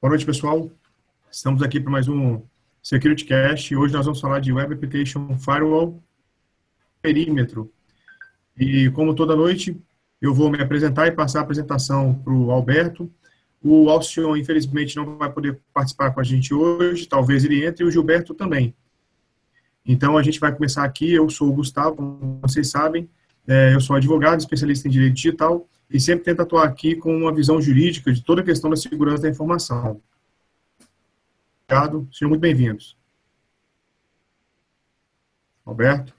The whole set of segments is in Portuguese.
Boa noite, pessoal. Estamos aqui para mais um Security Cast. Hoje nós vamos falar de Web Application Firewall Perímetro. E como toda noite, eu vou me apresentar e passar a apresentação para o Alberto. O Alcion, infelizmente, não vai poder participar com a gente hoje, talvez ele entre, e o Gilberto também. Então, a gente vai começar aqui. Eu sou o Gustavo, como vocês sabem, é, eu sou advogado, especialista em direito digital, e sempre tento atuar aqui com uma visão jurídica de toda a questão da segurança da informação. Obrigado, sejam muito bem-vindos. Alberto?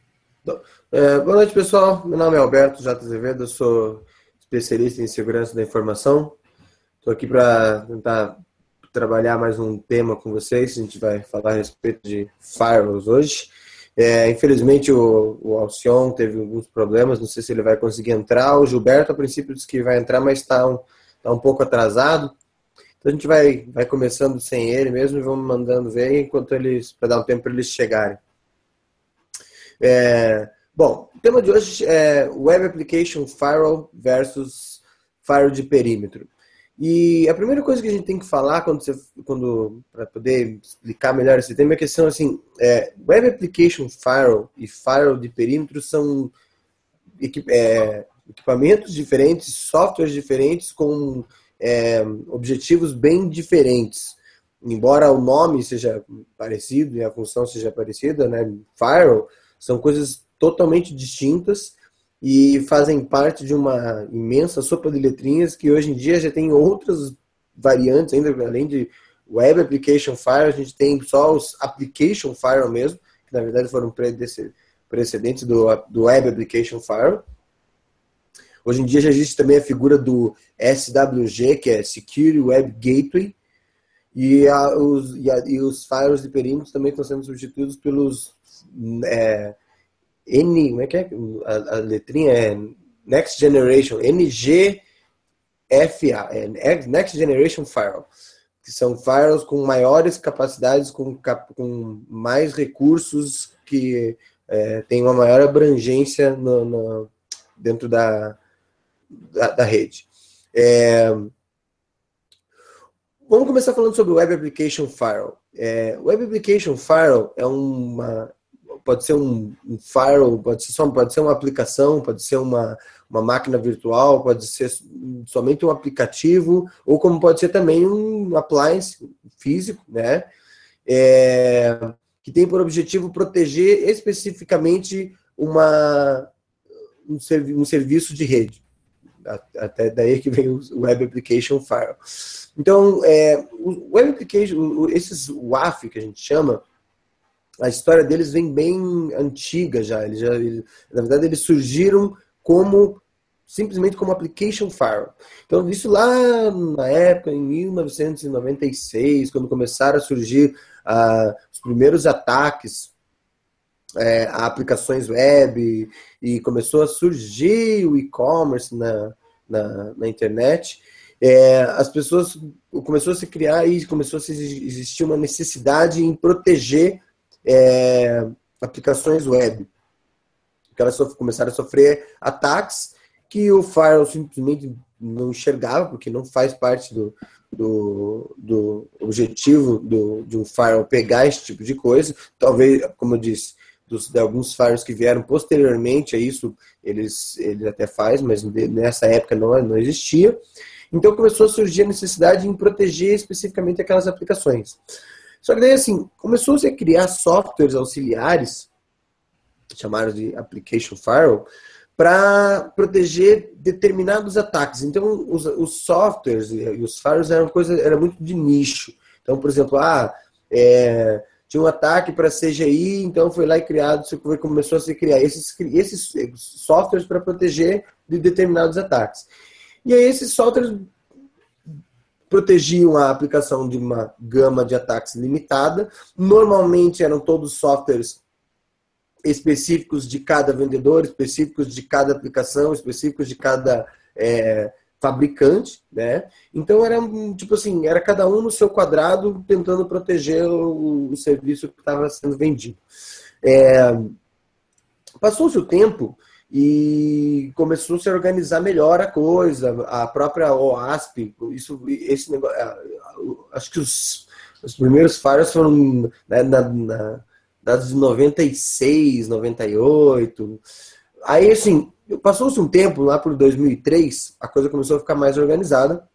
É, boa noite, pessoal. Meu nome é Alberto J. Azevedo, sou especialista em segurança da informação. Estou aqui para tentar trabalhar mais um tema com vocês. A gente vai falar a respeito de firewalls hoje. É, infelizmente o, o Alcion teve alguns problemas, não sei se ele vai conseguir entrar. O Gilberto, a princípio, disse que vai entrar, mas está um, tá um pouco atrasado. Então a gente vai, vai começando sem ele mesmo e vamos mandando ver enquanto eles, para dar um tempo para eles chegarem. É, bom, o tema de hoje é Web Application Firewall versus Firewall de perímetro. E a primeira coisa que a gente tem que falar quando, você, quando para poder explicar melhor esse tema é a questão assim, é, Web Application Firewall e Firewall de perímetro são equip, é, equipamentos diferentes, softwares diferentes com é, objetivos bem diferentes. Embora o nome seja parecido e a função seja parecida, né, Firewall são coisas totalmente distintas e fazem parte de uma imensa sopa de letrinhas que hoje em dia já tem outras variantes, ainda além de Web Application Fire, a gente tem só os Application Fire mesmo, que na verdade foram precedentes do, do Web Application Fire. Hoje em dia já existe também a figura do SWG, que é Security Web Gateway, e, a, os, e, a, e os firewalls de perímetros também estão sendo substituídos pelos é, N, como é que é? A, a letrinha é Next Generation, NGFA, é Next Generation Firewall, que são firewalls com maiores capacidades, com, com mais recursos, que é, tem uma maior abrangência no, no, dentro da, da, da rede. É, vamos começar falando sobre Web Application Firewall. É, Web Application Firewall é uma pode ser um, um firewall, pode ser, só, pode ser uma aplicação, pode ser uma, uma máquina virtual, pode ser somente um aplicativo, ou como pode ser também um appliance físico, né? É, que tem por objetivo proteger especificamente uma, um, servi um serviço de rede. Até daí que vem o Web Application Firewall. Então, é, o Web Application, esses WAF que a gente chama, a história deles vem bem antiga já. Eles já eles, na verdade, eles surgiram como simplesmente como application firewall. Então, isso lá na época, em 1996, quando começaram a surgir uh, os primeiros ataques é, a aplicações web e começou a surgir o e-commerce na, na, na, internet, é, as pessoas começou a se criar e começou a existir uma necessidade em proteger é, aplicações web. Que elas começaram a sofrer ataques que o firewall simplesmente não enxergava, porque não faz parte do, do, do objetivo do, de um firewall pegar esse tipo de coisa. Talvez, como eu disse, dos, de alguns firewalls que vieram posteriormente a isso, eles, eles até faz, mas nessa época não, não existia. Então começou a surgir a necessidade em proteger especificamente aquelas aplicações. Só que daí, assim, começou-se a criar softwares auxiliares, chamados de Application Firewall, para proteger determinados ataques. Então, os, os, softwares e os firewalls eram coisa, era muito de nicho. Então, por exemplo, ah, é, tinha um ataque para CGI, então foi lá e criado, começou a se criar esses, esses softwares para proteger de determinados ataques. E aí esses softwares protegiam a aplicação de uma gama de ataques limitada. Normalmente eram todos softwares específicos de cada vendedor, específicos de cada aplicação, específicos de cada é, fabricante, né? Então era tipo assim, era cada um no seu quadrado tentando proteger o, o serviço que estava sendo vendido. É, Passou-se o tempo e começou a se organizar melhor a coisa, a própria OASP, isso, esse negócio, acho que os, os primeiros firewalls foram né, na, na, dados de 96, 98. Aí, assim, passou-se um tempo, lá por 2003, a coisa começou a ficar mais organizada.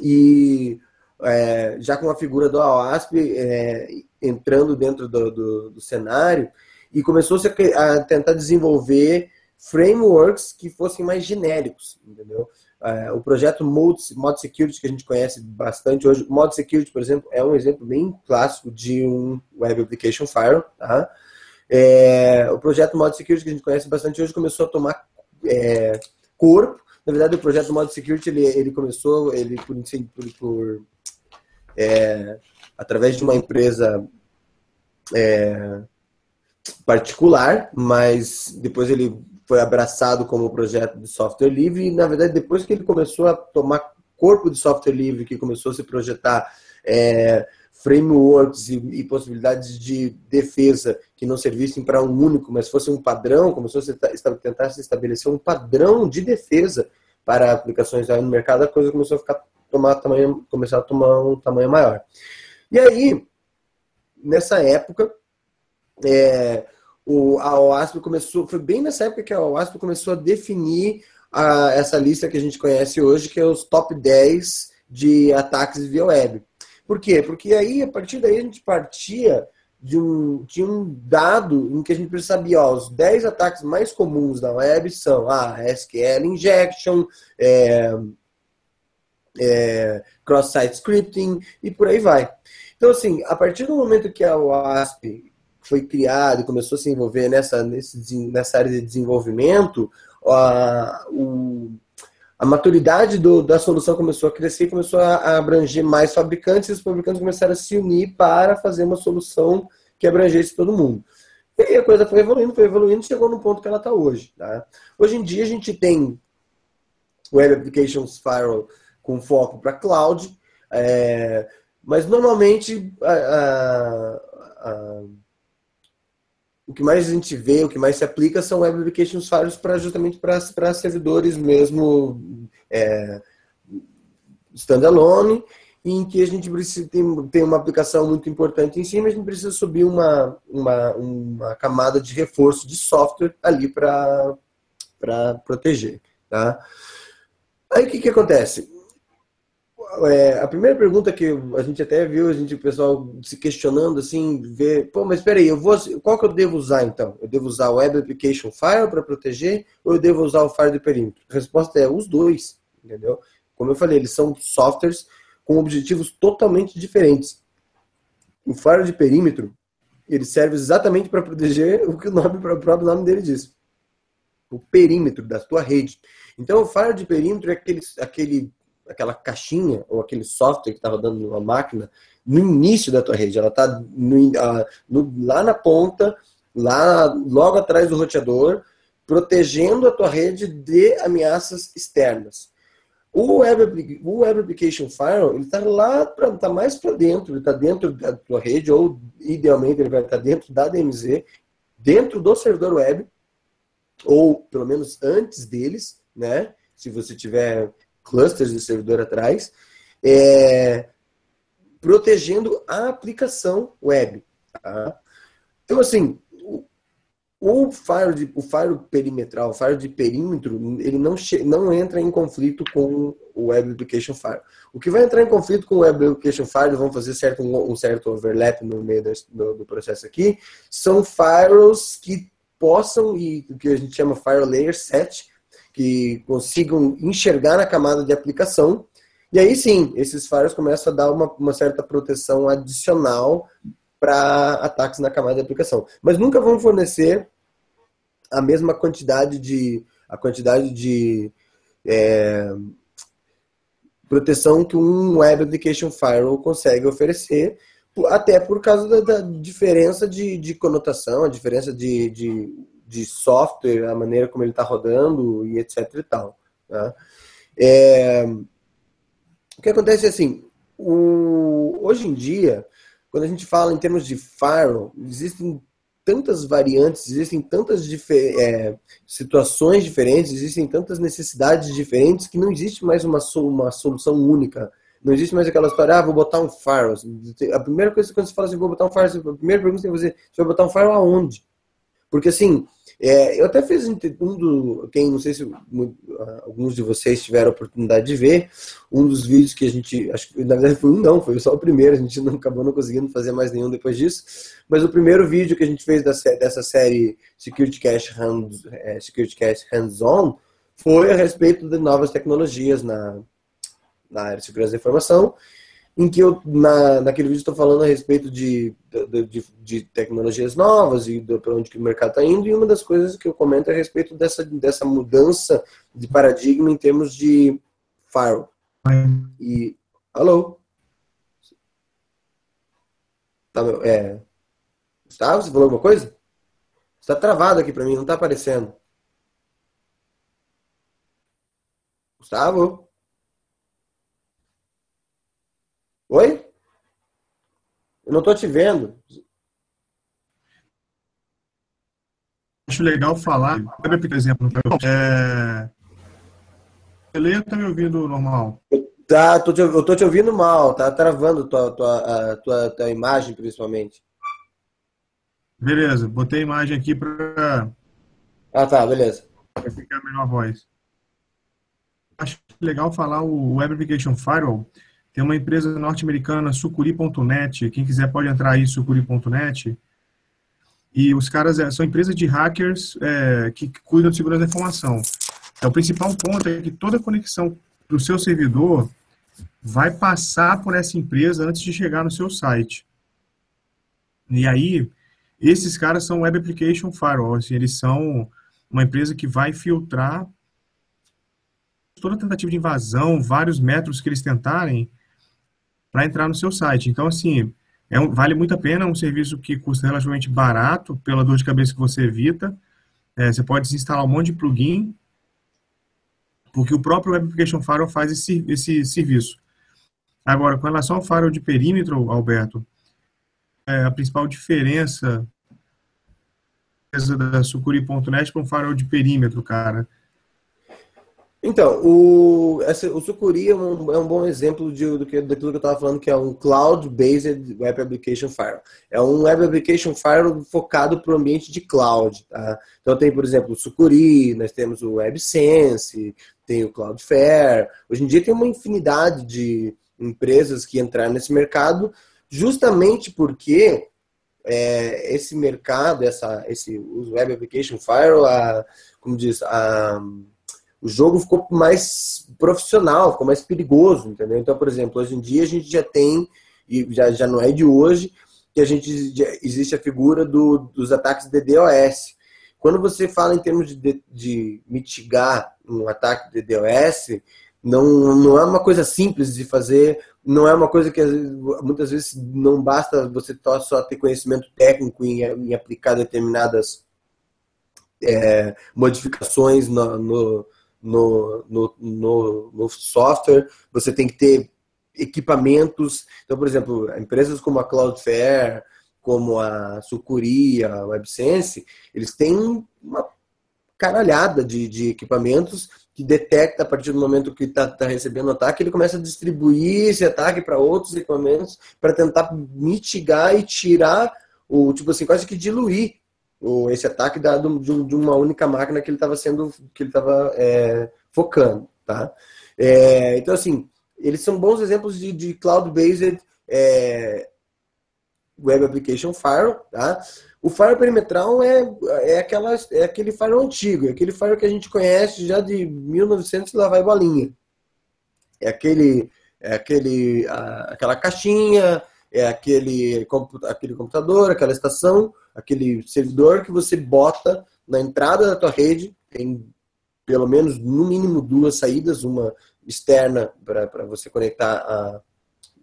E é, já com a figura do AWASP é, entrando dentro do, do, do cenário, e começou-se a, tentar desenvolver frameworks que fossem mais genéricos, entendeu? É, o projeto Mod Security, que a gente conhece bastante hoje, Mod Security, por exemplo, é um exemplo bem clássico de um Web Application Firewall. Tá? É, o projeto Mod Security, que a gente conhece bastante hoje, começou a tomar é, corpo. Na verdade, o projeto Mod Security ele, ele começou ele por, por, por é, através de uma empresa é, particular, mas depois ele foi abraçado como projeto de software livre e, na verdade, depois que ele começou a tomar corpo de software livre, que começou a se projetar é, frameworks e, e, possibilidades de defesa que não servissem para um único, mas fosse um padrão, começou a tentar se estabelecer um padrão de defesa para aplicações no mercado, a coisa começou a ficar tomar tamanho, começar a tomar um tamanho maior. E aí, nessa época, é, o, a OASP começou, foi bem nessa época que a OASP começou a definir a, essa lista que a gente conhece hoje, que é os top 10 de ataques via web. Por quê? Porque aí, a partir daí, a gente partia de um, de um dado em que a gente saber, ó, os 10 ataques mais comuns da web são a ah, SQL injection, é, é, cross-site scripting e por aí vai. Então, assim, a partir do momento que a OASP foi criado e começou a se envolver nessa, nesse, nessa área de desenvolvimento, a, o, a maturidade do, da solução começou a crescer começou a, abranger mais fabricantes, e os fabricantes começaram a se unir para fazer uma solução que abrangesse todo mundo. E a coisa foi evoluindo, foi evoluindo chegou no ponto que ela está hoje. Tá? Hoje em dia a gente tem Web Applications Firewall com foco para cloud, é, mas normalmente a, a, a o que mais a gente vê, o que mais se aplica são web applications firewalls para justamente para servidores mesmo é, standalone, em que a gente precisa ter, ter uma aplicação muito importante em cima, a gente precisa subir uma, uma, uma camada de reforço de software ali para proteger. Tá? Aí o que, que acontece? É, a primeira pergunta que a gente até viu, a gente, o pessoal se questionando assim, ver, pô, mas espera aí, eu vou, qual que eu devo usar então? Eu devo usar o Web Application File para proteger ou eu devo usar o Fire de perímetro? A resposta é os dois, entendeu? Como eu falei, eles são softwares com objetivos totalmente diferentes. O Fire de perímetro, ele serve exatamente para proteger o que o nome, o próprio nome dele diz. O perímetro da sua rede. Então, o Fire de perímetro é aquele, aquele aquela caixinha ou aquele software que está rodando numa máquina no início da tua rede. Ela está lá na ponta, lá logo atrás do roteador, protegendo a tua rede de ameaças externas. O Web, o Web Application Firewall está lá, pra, tá mais para dentro, ele está dentro da tua rede, ou idealmente ele vai estar tá dentro da DMZ, dentro do servidor web, ou pelo menos antes deles, né? Se você tiver clusters de servidor atrás, é, protegendo a aplicação web. Tá? Então, assim, o, o firewall, de, o firewall perimetral, o firewall de perímetro, ele não, não entra em conflito com o Web Application Firewall. O que vai entrar em conflito com o Web Application Firewall, vamos fazer certo, um, certo overlap no meio do, do, processo aqui, são firewalls que possam, e o que a gente chama Firewall Layer 7, que consigam enxergar na camada de aplicação. E aí sim, esses firewalls começam a dar uma, uma certa proteção adicional para ataques na camada de aplicação. Mas nunca vão fornecer a mesma quantidade de a quantidade de é, proteção que um Web Application Firewall consegue oferecer, até por causa da, da diferença de, de, conotação, a diferença de, de de software, a maneira como ele está rodando e etc e tal. Tá? É, o que acontece é assim, o, hoje em dia, quando a gente fala em termos de firewall, existem tantas variantes, existem tantas é, situações diferentes, existem tantas necessidades diferentes que não existe mais uma, uma solução única Não existe mais aquela história, ah, vou botar um firewall. A primeira coisa que quando você fala assim, vou botar um firewall, a primeira pergunta que você fazer, você vai botar um firewall aonde? Porque assim, é, eu até fiz um do. Quem, não sei se alguns de vocês tiveram a oportunidade de ver, um dos vídeos que a gente. Acho que na verdade foi um, não, foi só o primeiro, a gente não acabou não conseguindo fazer mais nenhum depois disso. Mas o primeiro vídeo que a gente fez dessa série Security Cache Hands, é, Security Cache Hands-On foi a respeito de novas tecnologias na, na área de segurança da informação em que eu, na, naquele vídeo, estou falando a respeito de, de, de, tecnologias novas e para onde que o mercado está indo, e uma das coisas que eu comento é a respeito dessa, dessa mudança de paradigma em termos de firewall. E, alô? Tá, é, Gustavo, você falou alguma coisa? Está travado aqui para mim, não está aparecendo. Gustavo? Oi? Eu não estou te vendo. Acho legal falar, por exemplo, é... Ele está me ouvindo normal? Tá, tô te, eu estou te ouvindo mal, tá travando tua, tua, a, tua, tua imagem, principalmente. Beleza, botei a imagem aqui para. Ah, tá, beleza. Para ficar melhor a voz. Acho legal falar o Web Application Firewall tem uma empresa norte-americana, sucuri.net, quem quiser pode entrar aí, sucuri.net. E os caras é, são empresas de hackers é, que, cuidam de segurança da informação. Então, o principal ponto é que toda conexão para o seu servidor vai passar por essa empresa antes de chegar no seu site. E aí, esses caras são Web Application Firewall, assim, eles são uma empresa que vai filtrar toda tentativa de invasão, vários métodos que eles tentarem, para entrar no seu site. Então, assim, é um, vale muito a pena, é um serviço que custa relativamente barato, pela dor de cabeça que você evita. É, você pode instalar um monte de plugin, porque o próprio Web Application Firewall faz esse, esse serviço. Agora, com relação ao firewall de perímetro, Alberto, é, a principal diferença da Sucuri.net para um firewall de perímetro, cara, então, o, essa, o Sucuri é um, é um, bom exemplo de, do que, daquilo que eu estava falando, que é um Cloud-Based Web Application Firewall. É um Web Application Firewall focado para o ambiente de cloud. Tá? Então, tem, por exemplo, o Sucuri, nós temos o WebSense, tem o Cloudflare. Hoje em dia tem uma infinidade de empresas que entraram nesse mercado, justamente porque é, esse mercado, essa, esse o Web Application Firewall, a, como diz, a o jogo ficou mais profissional, ficou mais perigoso, entendeu? Então, por exemplo, hoje em dia a gente já tem, e já, já não é de hoje, que a gente existe a figura do, dos ataques de DDoS. Quando você fala em termos de, de, de mitigar um ataque de DDoS, não, não é uma coisa simples de fazer, não é uma coisa que muitas vezes não basta você só ter conhecimento técnico em, em aplicar determinadas é, modificações no, no, no, no, no software, você tem que ter equipamentos. Então, por exemplo, empresas como a Cloudflare, como a Sucuri, a WebSense, eles têm uma caralhada de, de equipamentos que detecta a partir do momento que está tá recebendo ataque, ele começa a distribuir esse ataque para outros equipamentos para tentar mitigar e tirar o, tipo assim, quase que diluir esse ataque dado de, de, uma única máquina que ele estava sendo que ele estava é, focando, tá? É, então assim, eles são bons exemplos de, de cloud-based é, web application firewall, tá? O firewall perimetral é, é, aquela, é aquele firewall antigo, é aquele firewall que a gente conhece já de 1900 e lá vai bolinha. É aquele, é aquele, a, aquela caixinha, é aquele, aquele computador, aquela estação aquele servidor que você bota na entrada da tua rede, tem pelo menos no mínimo duas saídas, uma externa para você conectar a,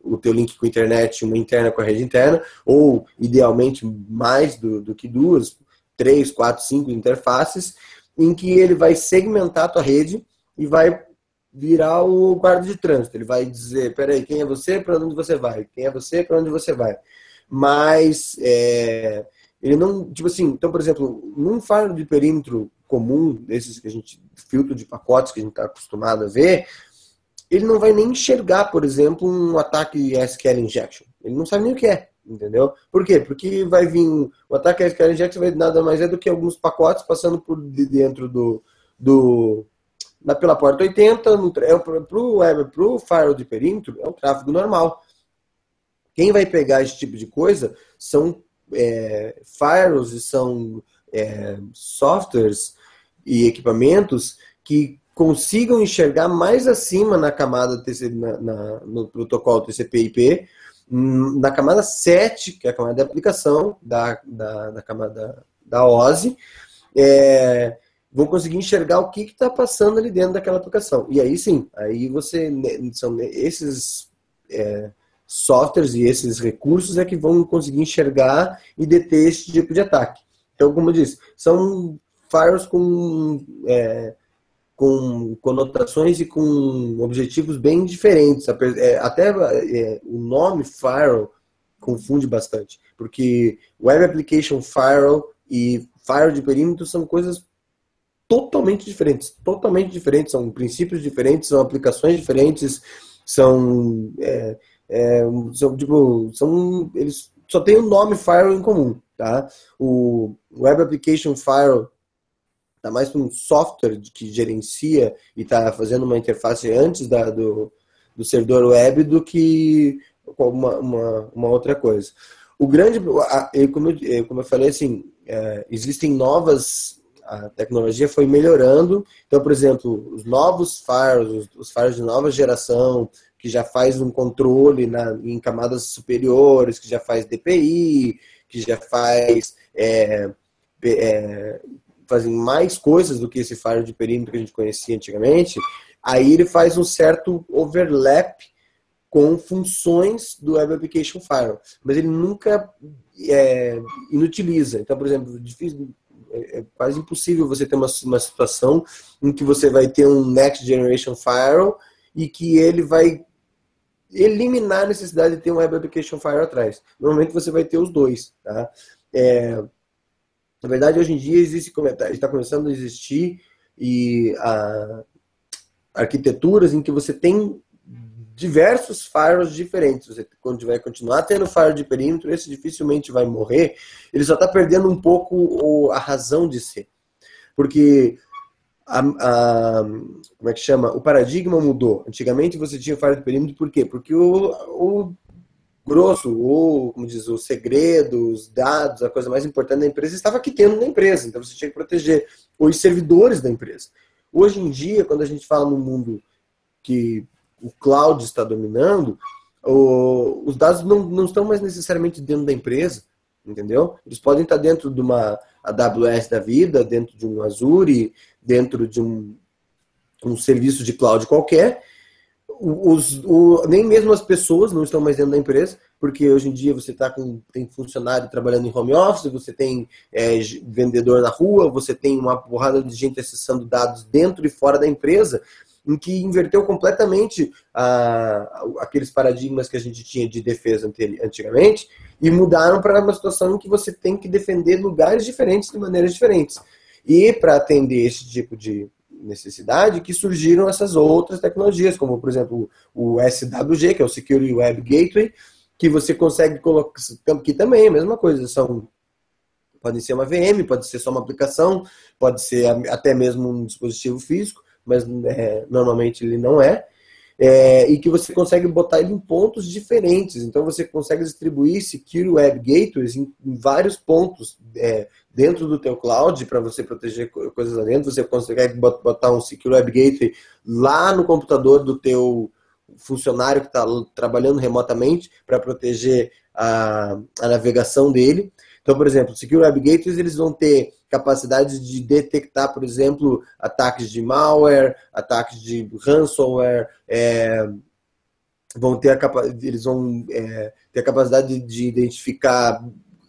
o teu link com a internet, uma interna com a rede interna, ou idealmente mais do, do que duas, três, quatro, cinco interfaces, em que ele vai segmentar a tua rede e vai virar o guarda de trânsito. Ele vai dizer, peraí, quem é você, para onde você vai? Quem é você, para onde você vai? Mas é, ele não, tipo assim, então, por exemplo, num firewall de perímetro comum, desses que a gente, filtro de pacotes que a gente está acostumado a ver, ele não vai nem enxergar, por exemplo, um ataque SQL injection. Ele não sabe nem o que é, entendeu? Por quê? Porque vai vir o ataque SQL injection vai nada mais é do que alguns pacotes passando por dentro do, do na, pela porta 80, no, é, para o web, firewall de perímetro, é um tráfego normal. Quem vai pegar esse tipo de coisa são é, firewalls e são é, softwares e equipamentos que consigam enxergar mais acima na camada na, na, no protocolo TCP/IP, hum, na camada 7, que é a camada de aplicação da, da, da camada da OSI, é, vão conseguir enxergar o que está passando ali dentro daquela aplicação. E aí sim, aí você são esses é, softwares e esses recursos é que vão conseguir enxergar e deter esse tipo de ataque. Então, como eu disse, são firewalls com, é, com conotações e com objetivos bem diferentes. É, até é, o nome firewall confunde bastante, porque Web Application Firewall e Firewall de perímetro são coisas totalmente diferentes, totalmente diferentes, são princípios diferentes, são aplicações diferentes, são, é, é, são tipo, são, eles só têm o um nome Firewall em comum, tá? O Web Application Firewall tá mais para um software que gerencia e está fazendo uma interface antes da, do, do servidor web do que uma, uma, uma outra coisa. O grande, como eu, como eu falei, assim, é, existem novas a tecnologia foi melhorando. Então, por exemplo, os novos faros, os faros de nova geração, que já faz um controle na, em camadas superiores, que já faz DPI, que já faz é, é, fazem mais coisas do que esse faro de perímetro que a gente conhecia antigamente, aí ele faz um certo overlap com funções do Web Application Firewall, mas ele nunca é, inutiliza. Então, por exemplo, difícil, é, é quase impossível você ter uma, uma situação em que você vai ter um Next Generation Firewall e que ele vai eliminar a necessidade de ter um Web Application Firewall atrás. Normalmente você vai ter os dois. Tá? É, na verdade, hoje em dia existe está começando a existir e a, arquiteturas em que você tem diversos firewalls diferentes. Você quando vai continuar tendo firewall de perímetro, esse dificilmente vai morrer. Ele só está perdendo um pouco a razão de ser. Porque a, a, como é que chama? O paradigma mudou. Antigamente você tinha firewall de perímetro, por quê? Porque o, o grosso, ou, como diz, os segredos, os dados, a coisa mais importante da empresa estava aqui dentro da empresa. Então você tinha que proteger os servidores da empresa. Hoje em dia, quando a gente fala no mundo que o cloud está dominando, o, os dados não, não estão mais necessariamente dentro da empresa, entendeu? Eles podem estar dentro de uma AWS da vida, dentro de um Azure, dentro de um, um serviço de cloud qualquer. Os, o, nem mesmo as pessoas não estão mais dentro da empresa, porque hoje em dia você tá com, tem funcionário trabalhando em home office, você tem é, vendedor na rua, você tem uma porrada de gente acessando dados dentro e fora da empresa em que inverteu completamente ah, aqueles paradigmas que a gente tinha de defesa antigamente e mudaram para uma situação em que você tem que defender lugares diferentes de maneiras diferentes. E para atender esse tipo de necessidade que surgiram essas outras tecnologias, como por exemplo o SWG, que é o Security Web Gateway, que você consegue colocar, que também é a mesma coisa, são pode ser uma VM, pode ser só uma aplicação, pode ser até mesmo um dispositivo físico, mas é, normalmente ele não é, é, e que você consegue botar ele em pontos diferentes. Então você consegue distribuir Secure Web Gateways em, em vários pontos é, dentro do teu cloud para você proteger coisas lá dentro. Você consegue botar um Secure Web Gateway lá no computador do teu funcionário que está trabalhando remotamente para proteger a, a navegação dele. Então, por exemplo, Secure Web Gateways eles vão ter capacidade de detectar, por exemplo, ataques de malware, ataques de ransomware, é, vão ter a, eles vão é, ter a capacidade de identificar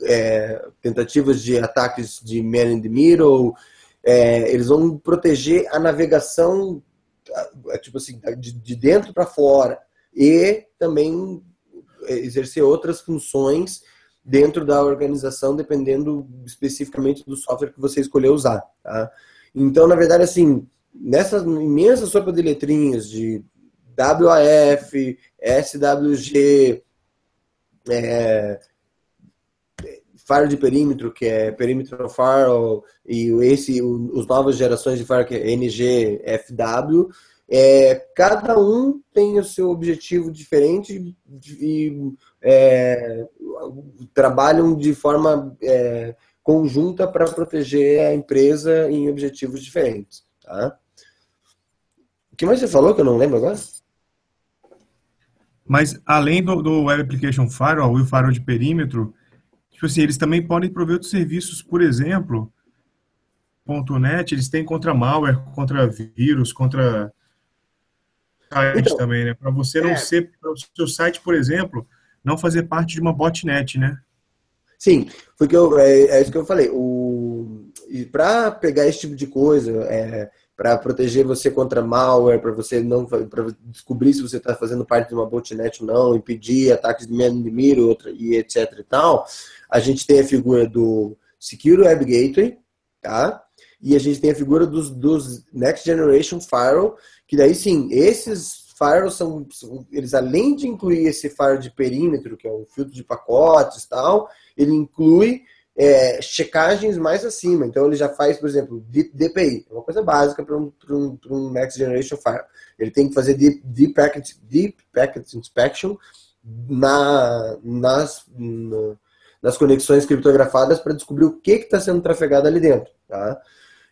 é, tentativas de ataques de man in the middle, é, eles vão proteger a navegação tipo assim, de, de dentro para fora e também exercer outras funções dentro da organização, dependendo especificamente do software que você escolher usar. Tá? Então, na verdade, assim, nessa imensa sopa de letrinhas de WAF, SWG, é, firewall de perímetro, que é perímetro firewall, e esse, os novas gerações de firewall, que é NG, FW, é, cada um tem o seu objetivo diferente e é, trabalham de forma é, conjunta para proteger a empresa em objetivos diferentes. Tá? O que mais você falou que eu não lembro agora? Mas além do, do Web Application Firewall e o firewall de perímetro, tipo assim, eles também podem prover outros serviços, por exemplo, .NET, eles têm contra malware, contra vírus, contra site então, também, né? Para você não é. ser, para o seu site, por exemplo, não fazer parte de uma botnet, né? Sim, foi que eu, é, é isso que eu falei. O, para pegar esse tipo de coisa, é, para proteger você contra malware, para você não para descobrir se você está fazendo parte de uma botnet ou não, impedir ataques de man in outra e etc e tal, a gente tem a figura do Secure Web Gateway, tá? E a gente tem a figura dos, dos Next Generation Firewall, que daí sim, esses firewalls são, eles além de incluir esse firewall de perímetro, que é o filtro de pacotes tal, ele inclui é, checagens mais acima. Então ele já faz, por exemplo, DPI, é uma coisa básica para um, um, um Next Generation Firewall. Ele tem que fazer Deep, deep, packet, deep packet Inspection na, nas, na, nas conexões criptografadas para descobrir o que está sendo trafegado ali dentro. Tá?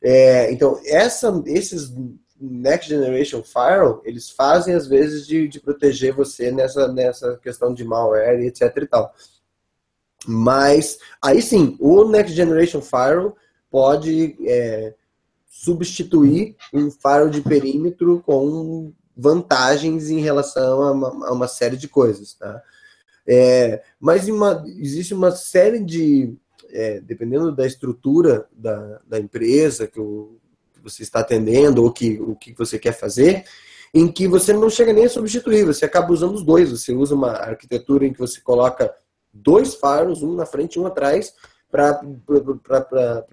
É, então, essa, esses Next Generation Firewall, eles fazem às vezes de, de proteger você nessa, nessa questão de malware etc e tal. Mas, aí sim, o Next Generation Firewall pode é, substituir um firewall de perímetro com vantagens em relação a uma, a uma série de coisas. Tá? É, mas uma, existe uma série de, é, dependendo da estrutura da, da empresa que o, que você está atendendo ou que, o que você quer fazer, em que você não chega nem a substituir, você acaba usando os dois. Você usa uma arquitetura em que você coloca dois faros, um na frente e um atrás, para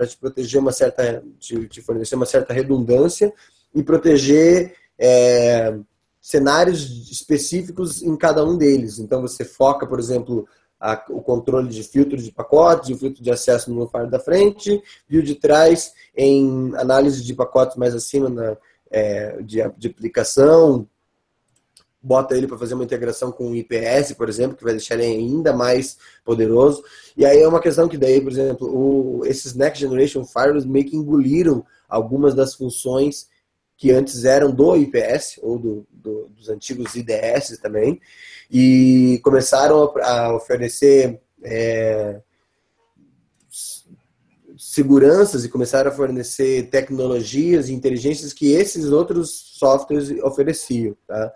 te proteger uma certa, te, te, fornecer uma certa redundância e proteger é, cenários específicos em cada um deles. Então você foca, por exemplo, a, o controle de filtro de pacotes, o filtro de acesso no firewall da frente, e o de trás em análise de pacotes mais acima na, é, de, de aplicação, bota ele para fazer uma integração com o IPS, por exemplo, que vai deixar ele ainda mais poderoso. E aí é uma questão que daí, por exemplo, o, esses Next Generation Firewalls meio que engoliram algumas das funções que antes eram do IPS, ou do, do, dos antigos IDS também, e começaram a oferecer é, seguranças e começaram a fornecer tecnologias e inteligências que esses outros softwares ofereciam. Tá?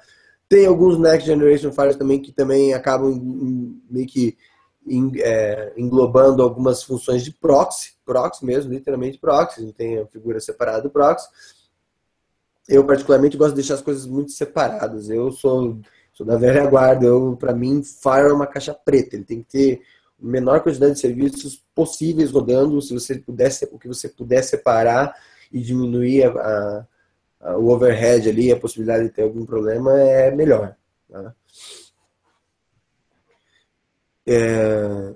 Tem alguns Next Generation Firewalls também que também acabam meio que é, englobando algumas funções de proxy, proxy mesmo, literalmente proxy, não tem a figura separada do proxy. Eu particularmente gosto de deixar as coisas muito separadas. Eu sou Sou da velha guarda. Eu, para mim, Fire é uma caixa preta. Ele tem que ter a menor quantidade de serviços possíveis rodando. Se você pudesse, o que você puder separar e diminuir a, a, o overhead ali, a possibilidade de ter algum problema, é melhor. Tá? É,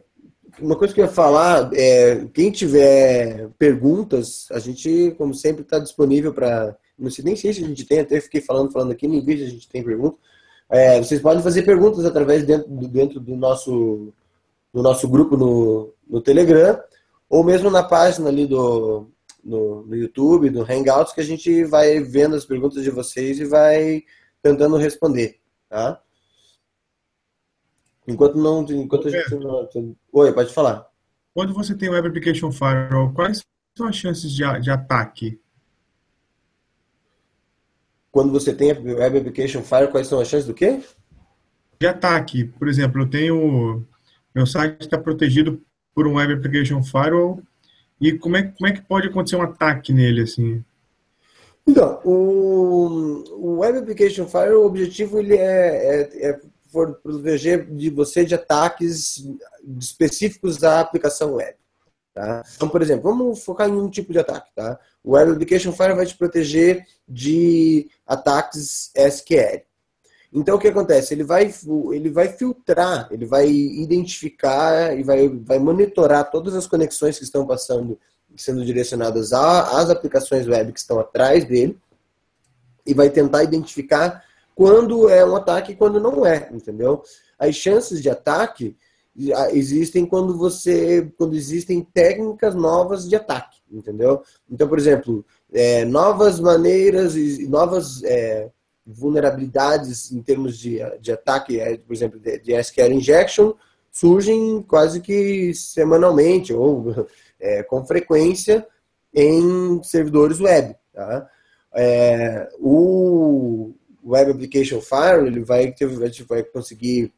uma coisa que eu ia falar é quem tiver perguntas, a gente, como sempre, está disponível para. Não sei nem sei se a gente tem, até fiquei falando, falando aqui, nem vejo se a gente tem pergunta. É, vocês podem fazer perguntas através dentro, dentro do nosso do nosso grupo no, no Telegram ou mesmo na página ali do no, no YouTube, no Hangouts, que a gente vai vendo as perguntas de vocês e vai tentando responder, tá? Enquanto não, enquanto a gente não... Oi, pode falar. Quando você tem o Web Application Firewall, quais são as chances de, de ataque? Quando você tem a Web Application Firewall, quais são as chances do quê? De ataque. Por exemplo, eu tenho. Meu site está protegido por um Web Application Firewall. E como é, como é que pode acontecer um ataque nele, assim? Então, o, o Web Application Firewall, o objetivo ele é, é, é proteger de você de ataques específicos da aplicação web. Tá? Então, por exemplo, vamos focar em um tipo de ataque. Tá? O Web Application Firewall vai te proteger de ataques SQL. Então o que acontece? Ele vai, ele vai filtrar, ele vai identificar e vai, vai monitorar todas as conexões que estão passando, sendo direcionadas às aplicações web que estão atrás dele, e vai tentar identificar quando é um ataque e quando não é, entendeu? As chances de ataque existem quando você quando existem técnicas novas de ataque, entendeu? Então, por exemplo, é, novas maneiras e novas é, vulnerabilidades em termos de, de ataque, é, por exemplo, de, de SQL injection, surgem quase que semanalmente ou é, com frequência em servidores web. Tá? É, o Web Application Firewall ele vai, ter, vai conseguir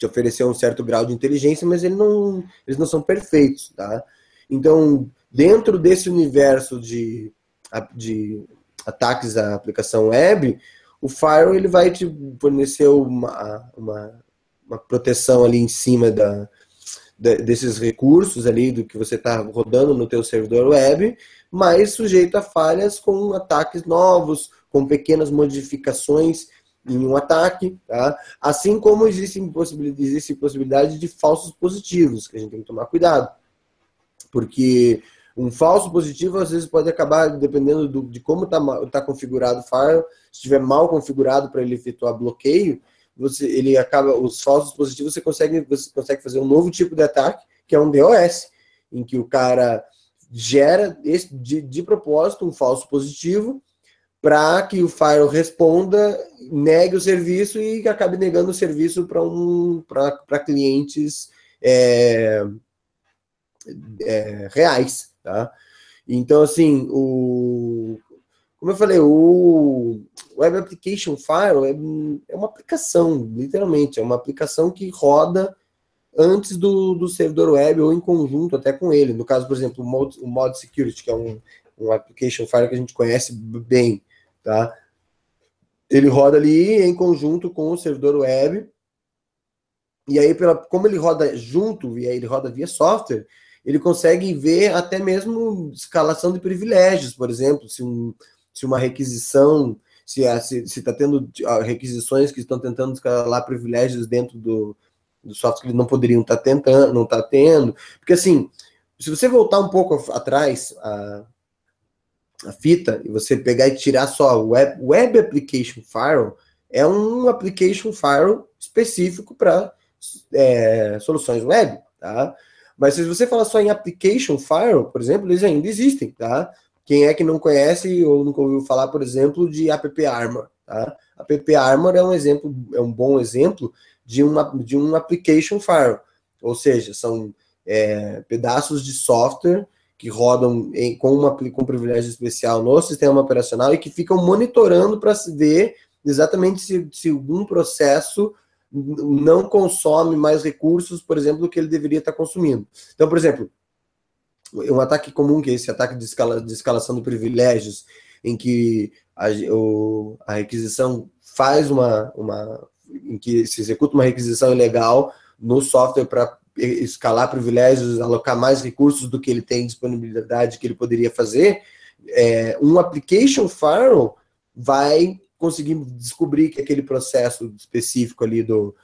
te oferecer um certo grau de inteligência, mas ele não, eles não são perfeitos. Tá? Então, dentro desse universo de, de ataques à aplicação web, o Firewall ele vai te fornecer uma, uma, uma proteção ali em cima da, desses recursos ali do que você está rodando no teu servidor web, mas sujeito a falhas com ataques novos, com pequenas modificações em um ataque, tá? assim como existem possibilidade, existe possibilidade de falsos positivos, que a gente tem que tomar cuidado. Porque um falso positivo, às vezes, pode acabar, dependendo do, de como está tá configurado o firewall, se estiver mal configurado para ele efetuar bloqueio, você, ele acaba, os falsos positivos, você consegue, você consegue fazer um novo tipo de ataque, que é um DOS, em que o cara gera de, de propósito um falso positivo para que o firewall responda, negue o serviço e acabe negando o serviço para um, clientes é, é, reais. Tá? Então, assim, o, como eu falei, o Web Application File é, é uma aplicação, literalmente, é uma aplicação que roda antes do, do servidor web ou em conjunto até com ele. No caso, por exemplo, o Mod, o Mod Security, que é um, um application file que a gente conhece bem, tá? Ele roda ali em conjunto com o servidor web. E aí, pela, como ele roda junto, e aí ele roda via software, ele consegue ver até mesmo escalação de privilégios, por exemplo, se, um, se uma requisição, se está se, se tá tendo requisições que estão tentando escalar privilégios dentro do, do software que eles não poderiam estar tá tentando, não está tendo. Porque assim, se você voltar um pouco atrás, a, a fita, e você pegar e tirar só o web, web Application Firewall, é um application firewall específico para é, soluções web, tá? Mas se você falar só em application firewall, por exemplo, eles ainda existem, tá? Quem é que não conhece ou nunca ouviu falar, por exemplo, de App Armor, tá? App Armor é um exemplo, é um bom exemplo de, uma, de um application firewall, ou seja, são é, pedaços de software que rodam em, com, uma, com um privilégio especial no sistema operacional e que ficam monitorando para ver exatamente se, se algum processo não consome mais recursos, por exemplo, do que ele deveria estar consumindo. Então, por exemplo, um ataque comum que é esse ataque de, escala, de escalação de privilégios, em que a, o, a requisição faz uma, uma. em que se executa uma requisição ilegal no software para escalar privilégios, alocar mais recursos do que ele tem disponibilidade que ele poderia fazer, é, um application firewall vai conseguir descobrir que aquele processo específico ali do,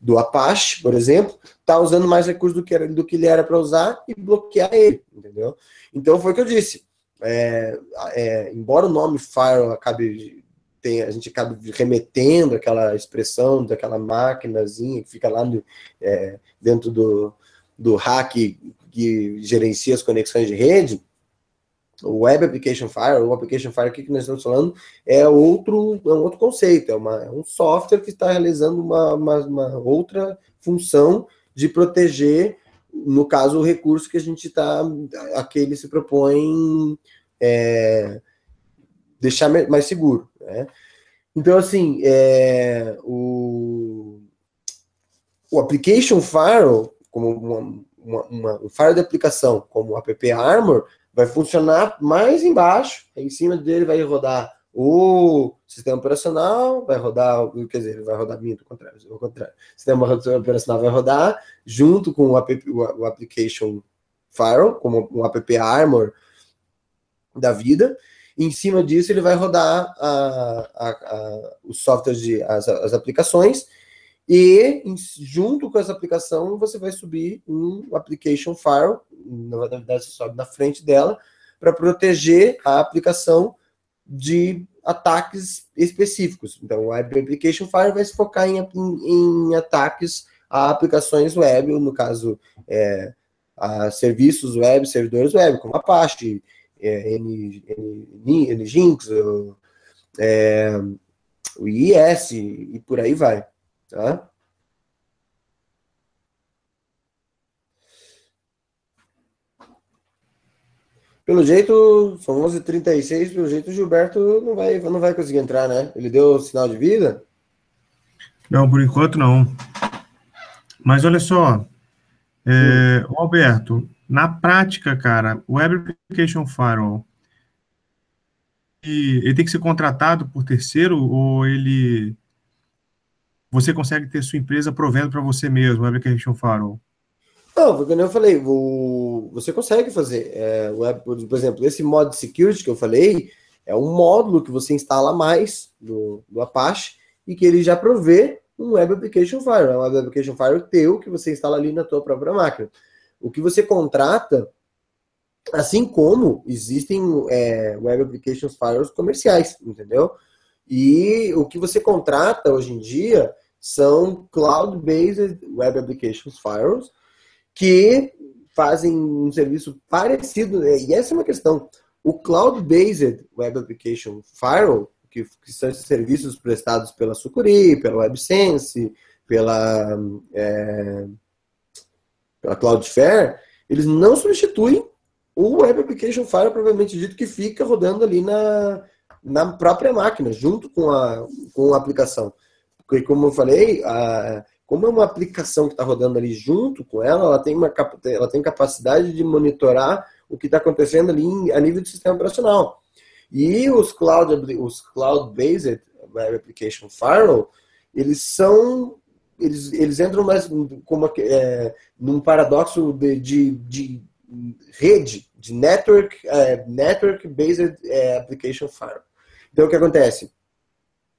do Apache, por exemplo, está usando mais recursos do que, era, do que ele era para usar e bloquear ele, entendeu? Então foi o que eu disse. É, é, embora o nome firewall acabe tem, a gente acaba remetendo aquela expressão daquela máquinazinha que fica lá no, é, dentro do, do hack que gerencia as conexões de rede, o Web Application Fire, o Application Fire que nós estamos falando, é outro, é um outro conceito, é, uma, é um software que está realizando uma, uma, uma, outra função de proteger, no caso, o recurso que a gente está, aquele se propõe é, deixar mais seguro. Né? Então, assim, é, o, o Application Firewall, como uma, uma, uma, um firewall de aplicação, como o App Armor, vai funcionar mais embaixo, em cima dele vai rodar o sistema operacional, vai rodar, quer dizer, vai rodar minto, contrário, o contrário. O sistema operacional vai rodar junto com o, app, o application firewall, como o app armor da vida, Em cima disso, ele vai rodar a, a, a, os softwares, de, as, as aplicações, e junto com essa aplicação, você vai subir um application file, na verdade, você sobe na frente dela, para proteger a aplicação de ataques específicos. Então, o Web Application Fire vai se focar em, em, em ataques a aplicações web, no caso, é, a serviços web, servidores web, como Apache, é, N, N, Nginx, é, o IIS e por aí vai. Tá? Pelo jeito, são 11h36, pelo jeito o Gilberto não vai, não vai conseguir entrar, né? Ele deu sinal de vida? Não, por enquanto não. Mas olha só, é, Alberto, na prática, cara, o Web Application Firewall, ele tem que ser contratado por terceiro ou ele você consegue ter sua empresa provendo para você mesmo, Web Application Firewall? Não, porque eu falei, o, você consegue fazer. É, web, por exemplo, esse mod security que eu falei é um módulo que você instala mais do, do Apache e que ele já provê um Web Application Firewall. É um Web Application Firewall teu que você instala ali na tua própria máquina. O que você contrata, assim como existem é, Web Application Firewalls comerciais, entendeu? E o que você contrata hoje em dia são Cloud-Based Web Application Firewalls, que fazem um serviço parecido, né? e essa é uma questão. O Cloud-Based Web Application Firewall, que, que, são esses serviços prestados pela Sucuri, pela WebSense, pela, é, pela Cloudflare, eles não substituem o Web Application Firewall, provavelmente dito, que fica rodando ali na, na própria máquina, junto com a, com a aplicação. Porque, como eu falei, a, como é uma aplicação que está rodando ali junto com ela, ela tem, uma, ela tem capacidade de monitorar o que está acontecendo ali em, a nível do sistema operacional. E os cloud os cloud-based web application firewall, eles são eles, eles entram mais como é, num paradoxo de, de, de, rede, de network é, network based é, application firewall. Então o que acontece?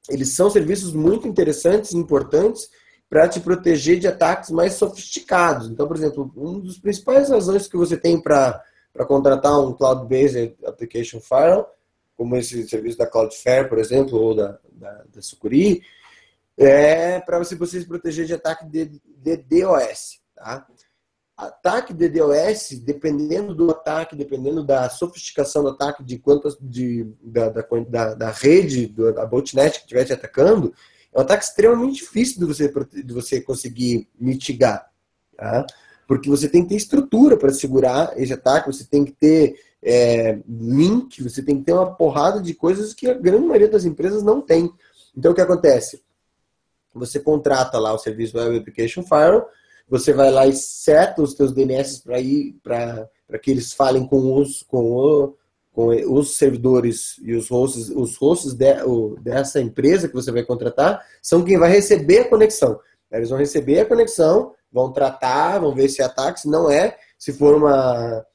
Eles são serviços muito interessantes, importantes para te proteger de ataques mais sofisticados. Então, por exemplo, um dos principais razões que você tem para contratar um Cloud-Based Application Firewall, como esse serviço da Cloudflare, por exemplo, ou da, da, da Sucuri, é para você, você se proteger de ataque de, de DOS. Tá? Ataque de DOS, dependendo do ataque, dependendo da sofisticação do ataque, de quantas de, da, da, da rede, da botnet que estiver te atacando, é um ataque extremamente difícil de você, de você conseguir mitigar. Tá? Porque você tem que ter estrutura para segurar esse ataque, você tem que ter é, link, você tem que ter uma porrada de coisas que a grande maioria das empresas não tem. Então o que acontece? Você contrata lá o serviço Web Application Firewall, você vai lá e seta os seus DNS para ir para que eles falem com os com o, com os servidores e os hosts, os hosts de, o, dessa empresa que você vai contratar são quem vai receber a conexão. Eles vão receber a conexão, vão tratar, vão ver se é ataque, se não é, se for uma,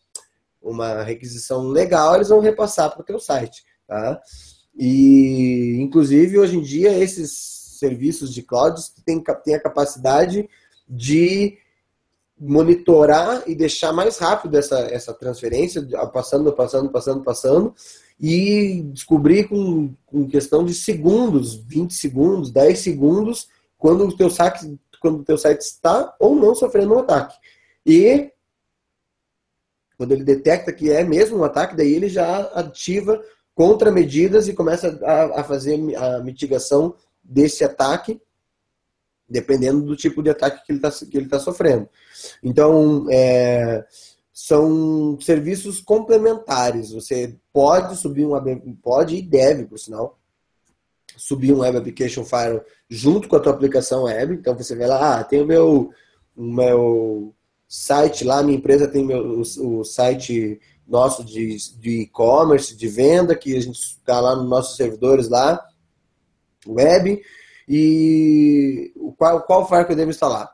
uma requisição legal, eles vão repassar para o teu site. Tá? E, inclusive, hoje em dia, esses serviços de cloud têm, têm a capacidade de monitorar e deixar mais rápido essa, essa transferência, passando, passando, passando, passando, e descobrir com, com questão de segundos, 20 segundos, 10 segundos, quando o teu site, quando o teu site está ou não sofrendo um ataque. E quando ele detecta que é mesmo um ataque, daí ele já ativa contramedidas e começa a, a fazer a mitigação desse ataque dependendo do tipo de ataque que ele está tá sofrendo. Então, é, são serviços complementares. Você pode subir um pode e deve, por sinal, subir um Web Application Firewall junto com a tua aplicação web. Então você vê lá, ah, tem o meu, meu site lá, minha empresa tem meu, o, o site nosso de e-commerce, de, de venda, que a gente está lá nos nossos servidores lá, web. E qual, qual firewall que eu devo instalar?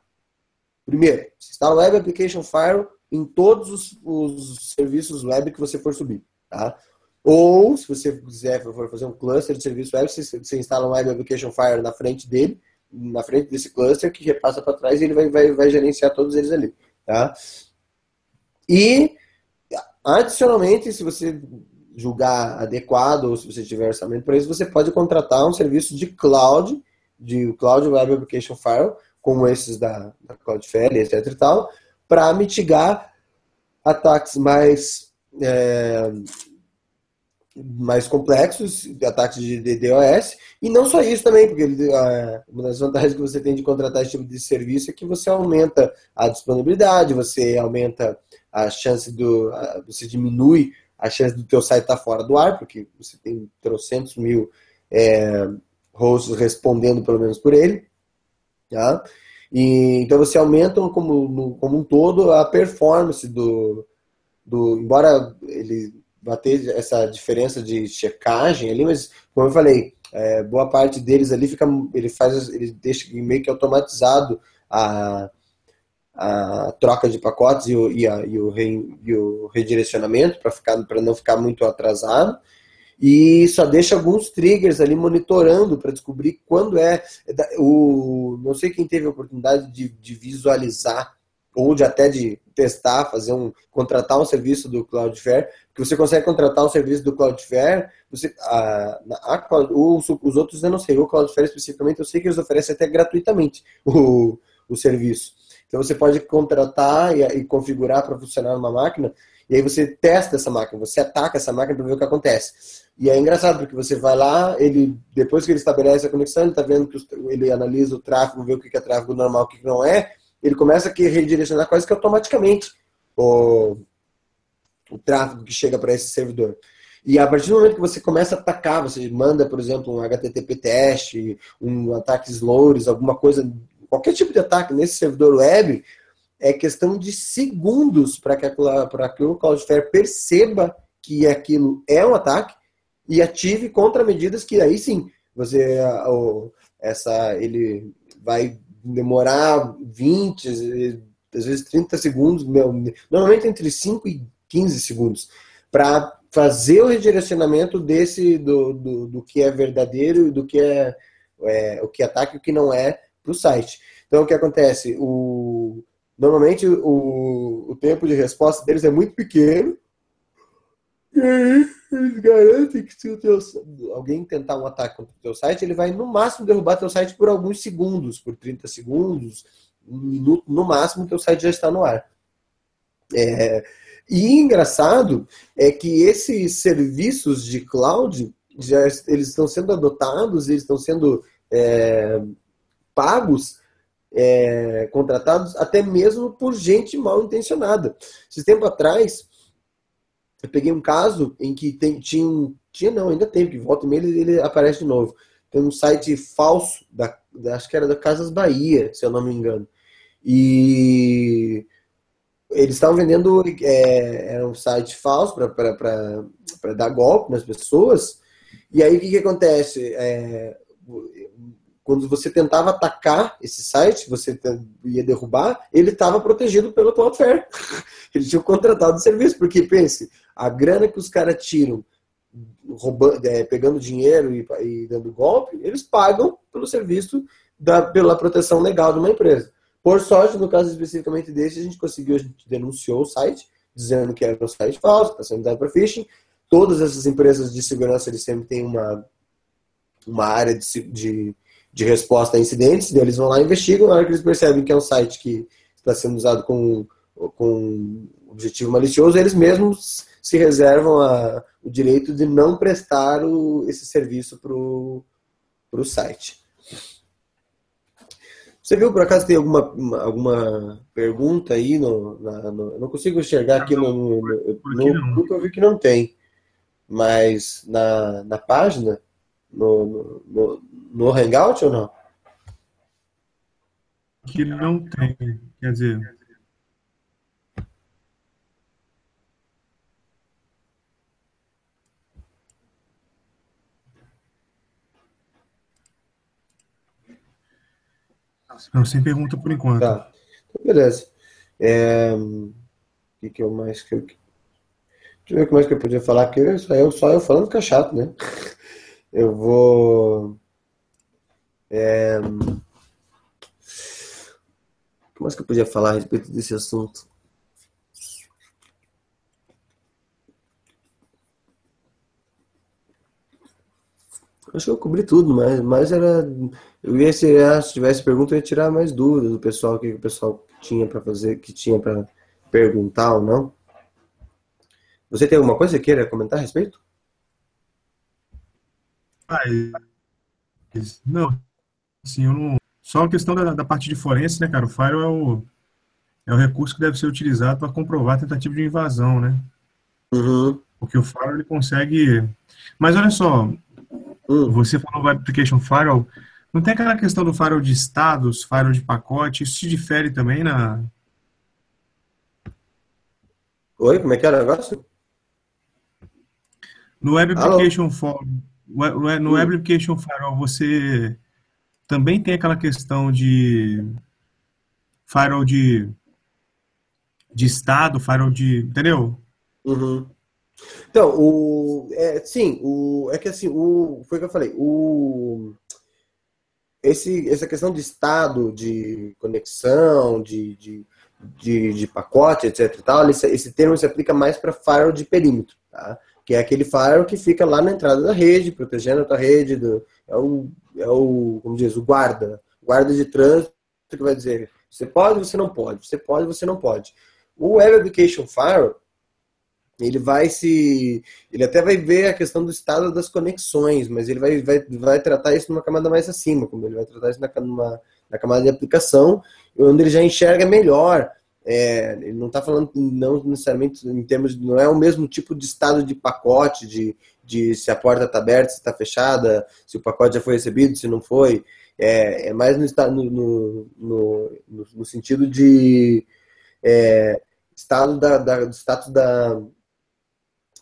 Primeiro, você instala o Web Application Firewall em todos os, os, serviços web que você for subir. Tá? Ou, se você quiser for fazer um cluster de serviço web, você, você instala um Web Application Fire na frente dele, na frente desse cluster, que repassa para trás e ele vai, vai, vai gerenciar todos eles ali. Tá? E, adicionalmente, se você julgar adequado ou se você tiver orçamento para isso, você pode contratar um serviço de cloud, de Cloud Web Application Fire, como esses da, da Cloudflare, etc e tal, para mitigar ataques mais é, mais complexos, ataques de DDoS, e não só isso também, porque uma das vantagens que você tem de contratar esse tipo de serviço é que você aumenta a disponibilidade, você aumenta a chance do. você diminui a chance do teu site estar tá fora do ar, porque você tem trocentos mil é, hosts respondendo pelo menos por ele. Tá? E, então você aumenta como, como um todo a performance do, do. Embora ele vá ter essa diferença de checagem ali, mas como eu falei, é, boa parte deles ali fica. Ele faz. Ele deixa meio que automatizado a a troca de pacotes e o, e a, e o, re, e o redirecionamento para não ficar muito atrasado. E só deixa alguns triggers ali monitorando para descobrir quando é. O, não sei quem teve a oportunidade de, de visualizar ou de até de testar, fazer um contratar um serviço do Cloudflare, que você consegue contratar um serviço do Cloudflare, você a, a, os, os outros eu não sei, o Cloudflare especificamente eu sei que eles oferecem até gratuitamente o, o serviço. Então você pode contratar e, e configurar para funcionar numa máquina, e aí você testa essa máquina, você ataca essa máquina para ver o que acontece. E é engraçado, porque você vai lá, ele depois que ele estabelece a conexão, ele está vendo que ele analisa o tráfego, vê o que é tráfego normal, o que não é, ele começa a redirecionar quase que automaticamente o, o tráfego que chega para esse servidor. E a partir do momento que você começa a atacar, você manda, por exemplo, um HTTP teste, um ataque slowers, alguma coisa qualquer tipo de ataque nesse servidor web é questão de segundos para que, que o Cloudflare perceba que aquilo é um ataque e ative contramedidas que aí sim você essa ele vai demorar 20, às vezes 30 segundos, normalmente entre 5 e 15 segundos, para fazer o redirecionamento desse do, do, do, que é verdadeiro e do que é, é o que ataque e o que não é para o site. Então, o que acontece? O, normalmente, o, o tempo de resposta deles é muito pequeno. E aí, eles garantem que se o teu, alguém tentar um ataque contra o teu site, ele vai no máximo derrubar teu site por alguns segundos, por 30 segundos, um minuto, no máximo, teu site já está no ar. É, e engraçado é que esses serviços de cloud já eles estão sendo adotados, eles estão sendo é, pagos, é, contratados até mesmo por gente mal intencionada. Esse tempo atrás, eu peguei um caso em que tem, tinha, um, tinha não, ainda tem, que volta e meia ele, ele, aparece de novo. Tem um site falso, da, da, acho que era da Casas Bahia, se eu não me engano. E eles estavam vendendo, é, era um site falso para dar golpe nas pessoas. E aí o que, que acontece? É, quando você tentava atacar esse site, você ia derrubar, ele estava protegido pelo Cloudflare. Ele tinha contratado o serviço, porque pense, a grana que os caras tiram roubando, é, pegando dinheiro e, e, dando golpe, eles pagam pelo serviço da, pela proteção legal de uma empresa. Por sorte, no caso especificamente desse, a gente conseguiu, a gente denunciou o site, dizendo que era um site falso, está sendo usado para phishing. Todas essas empresas de segurança, eles sempre têm uma, uma área de, de de resposta a incidentes, eles vão lá e investigam, na hora que eles percebem que é um site que está sendo usado com, com objetivo malicioso, eles mesmos se reservam a, o direito de não prestar o, esse serviço para o site. Você viu, por acaso, tem alguma, alguma pergunta aí? No, na, no, eu não consigo enxergar aqui no, no, no, no, eu vi que não tem. Mas na, na página, no, no, no Hangout ou não? Que não tem, quer dizer. Não, sem pergunta por enquanto. Tá. Então, beleza. É... O que, que eu mais que eu... Deixa eu ver como é que eu podia falar, porque só eu, só eu falando fica chato, né? Eu vou. É... Como é que eu podia falar a respeito desse assunto? Acho que eu cobri tudo, mas, mas era. Eu ia tirar, se tivesse pergunta, eu ia tirar mais dúvidas do pessoal, o que o pessoal tinha para fazer, que tinha para perguntar ou não. Você tem alguma coisa que queira comentar a respeito? Ah, não, assim, eu não. Só a questão da, da parte de forense, né, cara? O Fire é o, é o recurso que deve ser utilizado para comprovar a tentativa de invasão, né? Uhum. Porque o Fire ele consegue. Mas olha só, Uhum. você falou do Application Firewall, não tem aquela questão do firewall de estados, firewall de pacote, isso se difere também na. Oi, como é que era o negócio? No Web Alô? Application we- no Hum. Web Application Firewall você também tem aquela questão de firewall de, de estado, firewall de. Entendeu? Uhum. Então, o, é, sim, o, é que assim, o, foi o que eu falei, o, esse, essa questão de estado, de conexão, de, de, de, de pacote, etc tal, esse, esse termo se aplica mais para firewall de perímetro, tá? Que é aquele firewall que fica lá na entrada da rede, protegendo a rede, do, é o, é o, como diz, o guarda, guarda de trânsito que vai dizer, você pode, você não pode, você pode, você não pode. O Web Application Firewall, ele vai se. Ele até vai ver a questão do estado das conexões, mas ele vai, vai, vai tratar isso numa camada mais acima, como ele vai tratar isso na, numa, na camada de aplicação, onde ele já enxerga melhor. É, ele não está falando não necessariamente em termos de, não é o mesmo tipo de estado de pacote, de, de se a porta está aberta, se está fechada, se o pacote já foi recebido, se não foi. É, é mais no, no, no, no, sentido de é, estado da, da, status da,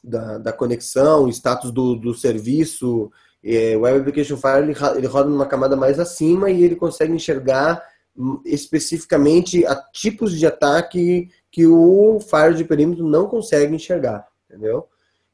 da, da conexão, status do, do serviço. É, o Web Application Firewall ele, ele roda numa camada mais acima e ele consegue enxergar especificamente a tipos de ataque que o Firewall de perímetro não consegue enxergar, entendeu?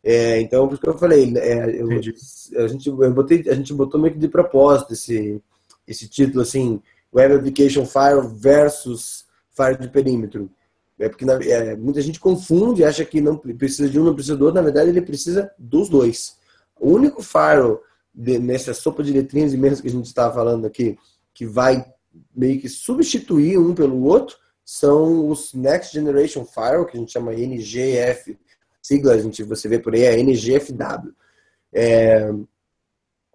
É, então, por isso que eu falei, é, eu- a, gente, eu botei, a gente botou meio que de propósito esse, esse título, assim, Web Application Firewall versus Firewall de perímetro. É porque é, muita gente confunde, acha que não precisa de um, não precisa do outro. Na verdade, ele precisa dos dois. O único firewall de- nessa sopa de letrinhas e mesmo que a gente estava falando aqui, que vai meio que substituir um pelo outro, são os Next Generation Firewall, que a gente chama NGF, sigla, a gente, você vê por aí, é NGFW. É,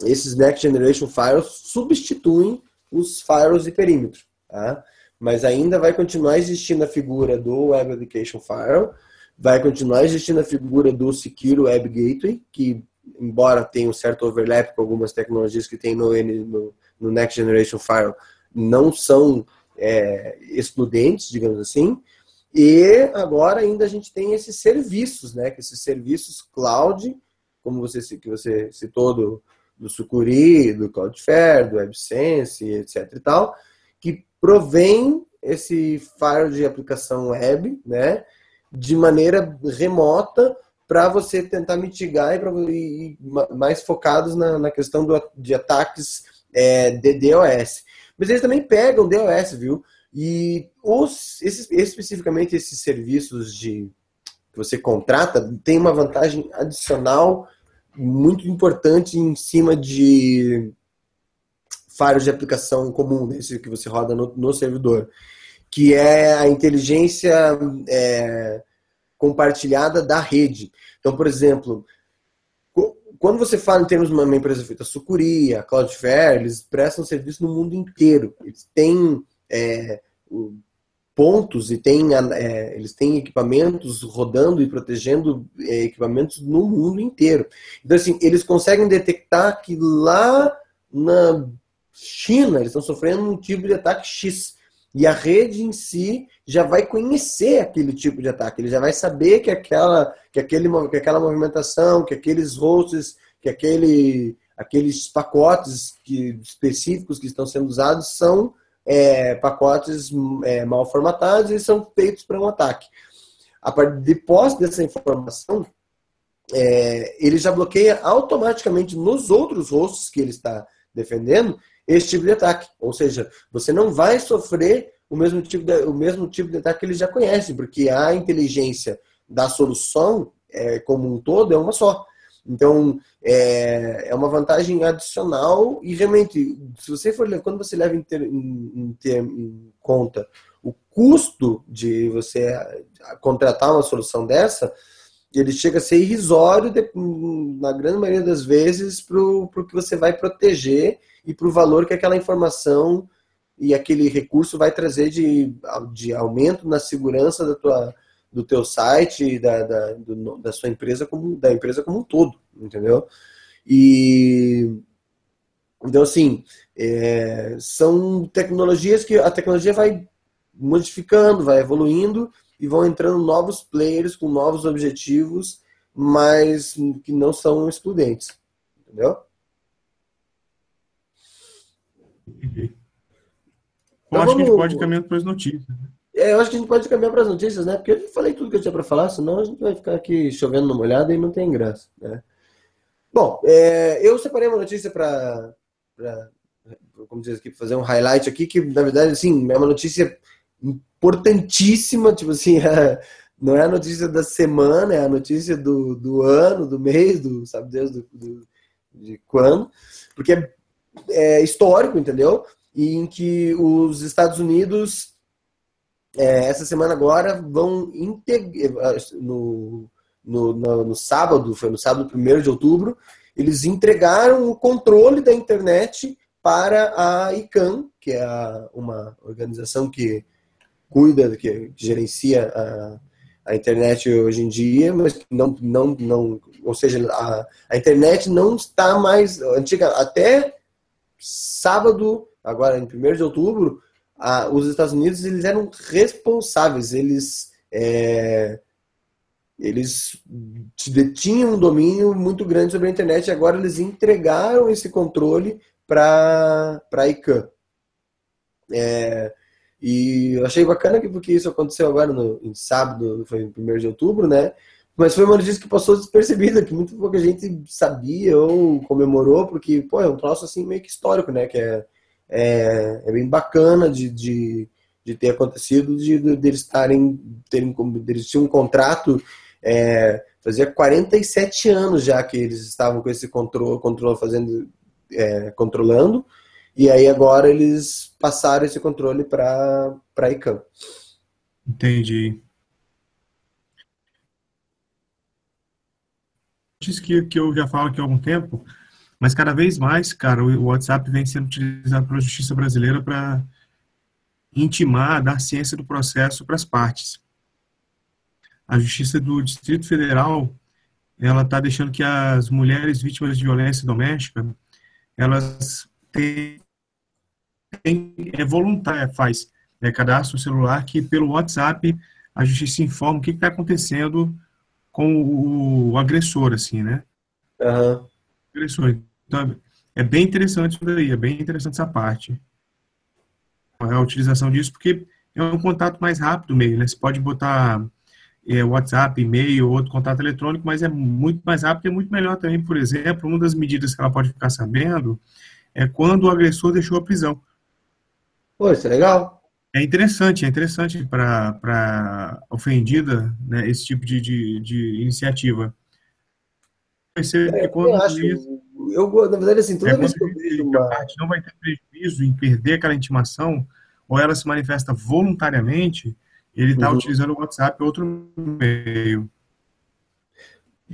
esses Next Generation Firewalls substituem os firewalls de perímetro, tá? mas ainda vai continuar existindo a figura do Web Application Firewall, vai continuar existindo a figura do Secure Web Gateway, que embora tenha um certo overlap com algumas tecnologias que tem no, no, no Next Generation Firewall, não são é, excludentes, digamos assim. E agora ainda a gente tem esses serviços, né? Que esses serviços cloud, como você, que você citou do, do Sucuri, do Cloudflare, do WebSense, etc e tal, que provém esse firewall de aplicação web, né, de maneira remota para você tentar mitigar e, pra, e mais focados na, na questão do, de ataques é, de DOS. Mas eles também pegam DOS, viu? E os, esses, especificamente esses serviços de que você contrata tem uma vantagem adicional muito importante em cima de firewalls de aplicação comum, desse que você roda no, no servidor, que é a inteligência é, compartilhada da rede. Então, por exemplo, quando você fala em termos de uma empresa feita Sucuri, a Cloudflare, eles prestam serviço no mundo inteiro. Eles têm é, pontos e têm, é, eles têm equipamentos rodando e protegendo é, equipamentos no mundo inteiro. Então, assim, eles conseguem detectar que lá na China eles estão sofrendo um tipo de ataque X. E a rede em si já vai conhecer aquele tipo de ataque, ele já vai saber que aquela, que aquele, que aquela movimentação, que aqueles hosts, que aquele, aqueles pacotes que, específicos que estão sendo usados são é, pacotes é, mal formatados e são feitos para um ataque. A partir de posse dessa informação, é, ele já bloqueia automaticamente nos outros rostos que ele está defendendo esse tipo de ataque. Ou seja, você não vai sofrer o mesmo tipo de, o mesmo tipo de ataque que ele já conhece, porque a inteligência da solução é, como um todo é uma só. Então, é, é uma vantagem adicional e realmente, se você for quando você leva em, ter, em, em, em conta o custo de você contratar uma solução dessa, ele chega a ser irrisório na grande maioria das vezes para o que você vai proteger e para o valor que aquela informação e aquele recurso vai trazer de, de aumento na segurança da tua, do teu site da, da, do, da sua empresa como da empresa como um todo, entendeu? E então assim é, são tecnologias que a tecnologia vai modificando, vai evoluindo e vão entrando novos players com novos objetivos, mas que não são excludentes, entendeu? Entendi. Eu então, acho vamos... que a gente pode caminhar para as notícias. Né? É, eu acho que a gente pode caminhar para as notícias, né? Porque eu falei tudo que eu tinha para falar, senão a gente vai ficar aqui chovendo numa olhada e não tem graça, né? Bom, é, eu separei uma notícia para, como diz aqui, fazer um highlight aqui, que na verdade, assim, é uma notícia importantíssima, tipo assim, é, não é a notícia da semana, é a notícia do, do ano, do mês, do, sabe Deus, do, do de quando, porque é, é histórico, entendeu? E em que os Estados Unidos é, essa semana agora vão integrar no, no, no, no, sábado, foi no sábado 1 de outubro, eles entregaram o controle da internet para a ICANN, que é a, uma organização que cuida, que gerencia a, a internet hoje em dia, mas não, não, não ou seja, a, a internet não está mais antiga, até sábado, agora em 1 de outubro, a, os Estados Unidos eles eram responsáveis, eles é, eles detinham um domínio muito grande sobre a internet e agora eles entregaram esse controle para a ICANN. É, e eu achei bacana que porque isso aconteceu agora no sábado, foi em 1 de outubro, né? Mas foi uma notícia que passou despercebida, que muito pouca gente sabia ou comemorou, porque, pô, é um troço assim meio que histórico, né? Que é é, é bem bacana de, de, de, ter acontecido, de, de, de eles estarem, terem, eles tinham um contrato, é, fazia 47 anos já que eles estavam com esse controle, controle fazendo, é, controlando, e aí agora eles passaram esse controle para a ICANN. Entendi. Que, que eu já falo aqui há algum tempo, mas cada vez mais, cara, o WhatsApp vem sendo utilizado pela justiça brasileira para intimar, dar ciência do processo para as partes. A justiça do Distrito Federal, ela está deixando que as mulheres vítimas de violência doméstica, elas têm, têm é voluntária, faz é, cadastro celular que pelo WhatsApp a justiça informa o que está acontecendo com o, o, agressor, assim, né? Uhum. Agressor. Então, é bem interessante isso daí, é bem interessante essa parte. A utilização disso, porque é um contato mais rápido mesmo, né? Você pode botar é, WhatsApp, e-mail, outro contato eletrônico, mas é muito mais rápido e muito melhor também. Por exemplo, uma das medidas que ela pode ficar sabendo é quando o agressor deixou a prisão. Pô, isso é legal. É interessante, é interessante para ofendida né, esse tipo de, de, de iniciativa. É, eu acho, isso, eu, na verdade, assim, toda é vez que eu vejo uma... A parte não vai ter prejuízo em perder aquela intimação, ou ela se manifesta voluntariamente, ele está uhum. utilizando o WhatsApp outro meio.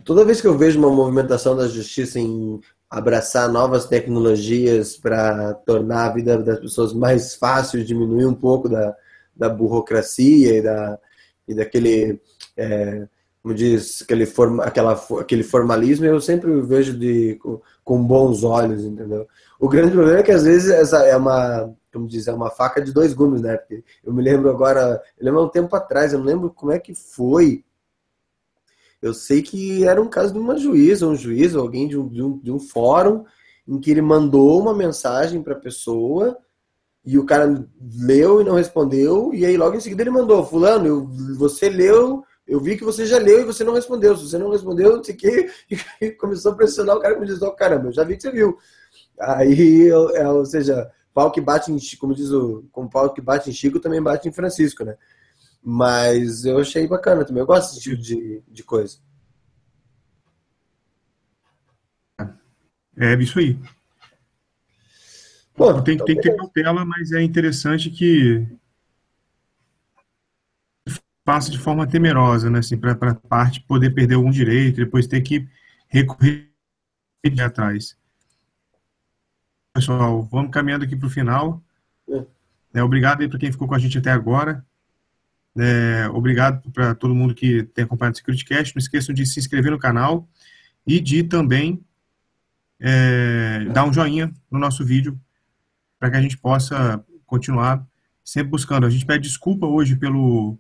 Toda vez que eu vejo uma movimentação da justiça em abraçar novas tecnologias para tornar a vida das pessoas mais fácil, diminuir um pouco da, da burocracia e, da, e daquele é, como diz, aquele, forma, aquela, aquele formalismo, eu sempre vejo de, com, com, bons olhos, entendeu? O grande problema é que às vezes essa é uma, como diz, é uma faca de dois gumes, né? Porque eu me lembro agora, eu lembro um tempo atrás, eu não lembro como é que foi. Eu sei que era um caso de uma juíza, um juiz, alguém de um, de um, de um fórum, em que ele mandou uma mensagem para a pessoa e o cara leu e não respondeu, e aí logo em seguida ele mandou, fulano, eu, você leu Eu vi que você já leu e você não respondeu. Se você não respondeu, eu fiquei e começou a pressionar o cara que me disse, oh, caramba, eu já vi que você viu. Aí, é, ou seja, pau que bate em como diz o, como pau que bate em Chico também bate em Francisco, né? Mas eu achei bacana também. Eu gosto desse tipo de, de coisa. É isso aí. Bom, tem, então tem que ter cautela, mas é interessante que faça de forma temerosa, né? Assim, para a parte poder perder algum direito, depois ter que recorrer atrás. Pessoal, vamos caminhando aqui para o final. É, obrigado aí para quem ficou com a gente até agora. É, obrigado para todo mundo que tem acompanhado o SecurityCast. Não esqueçam de se inscrever no canal e de também é, dar um joinha no nosso vídeo para que a gente possa continuar sempre buscando. A gente pede desculpa hoje pelo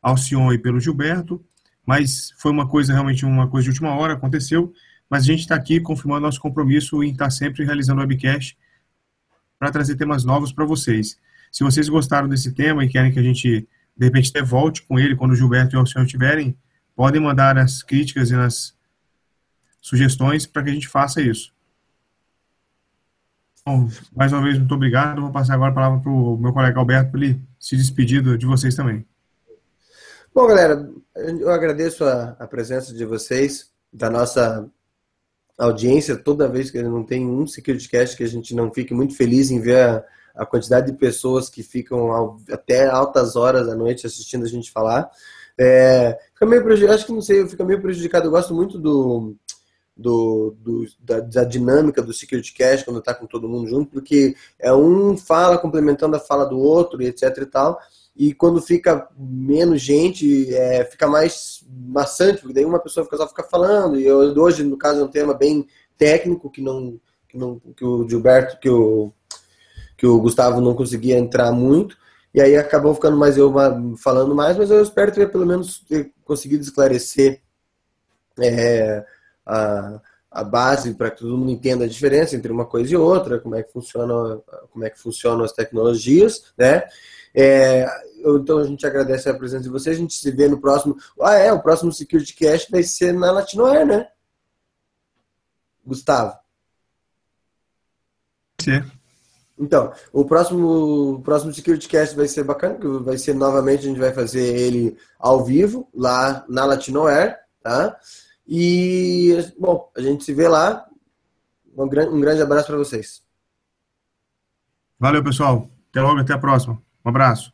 Alcion e pelo Gilberto, mas foi uma coisa realmente uma coisa de última hora, aconteceu, mas a gente está aqui confirmando nosso compromisso em estar tá sempre realizando webcast para trazer temas novos para vocês. Se vocês gostaram desse tema e querem que a gente, de repente, até volte com ele quando o Gilberto e o Alcion estiverem, podem mandar as críticas e as sugestões para que a gente faça isso. Bom, mais uma vez, muito obrigado. Vou passar agora a palavra para o meu colega Alberto para ele se despedir de vocês também. Bom, galera, eu agradeço a, a presença de vocês, da nossa audiência. Toda vez que não tem um SecurityCast que a gente não fique muito feliz em ver a, a quantidade de pessoas que ficam ao, até altas horas da noite assistindo a gente falar. É, fica meio prejudicado, acho que não sei, fica meio prejudicado. Eu gosto muito do, do, do da, da, dinâmica do Security Cash quando está com todo mundo junto, porque é um fala complementando a fala do outro e etc e tal. E quando fica menos gente, é, fica mais maçante, porque daí uma pessoa fica, só fica falando. E eu, hoje, no caso, é um tema bem técnico que não que, não, que o Gilberto, que o, que o Gustavo não conseguia entrar muito. E aí acabou ficando mais eu falando mais, mas eu espero ter pelo menos ter conseguido esclarecer é, a, a base para que todo mundo entenda a diferença entre uma coisa e outra, como é que funciona, como é que funcionam as tecnologias, né? É, então a gente agradece a presença de vocês, a gente se vê no próximo. Ah, é, o próximo Security Cast vai ser na Latinoair, né? Gustavo. Sim. Então, o próximo, o próximo Security Cast vai ser bacana, vai ser novamente, a gente vai fazer ele ao vivo, lá na Latinoair, tá? E, bom, a gente se vê lá. Um grande, um grande abraço para vocês. Valeu, pessoal. Até logo, até a próxima. Um abraço.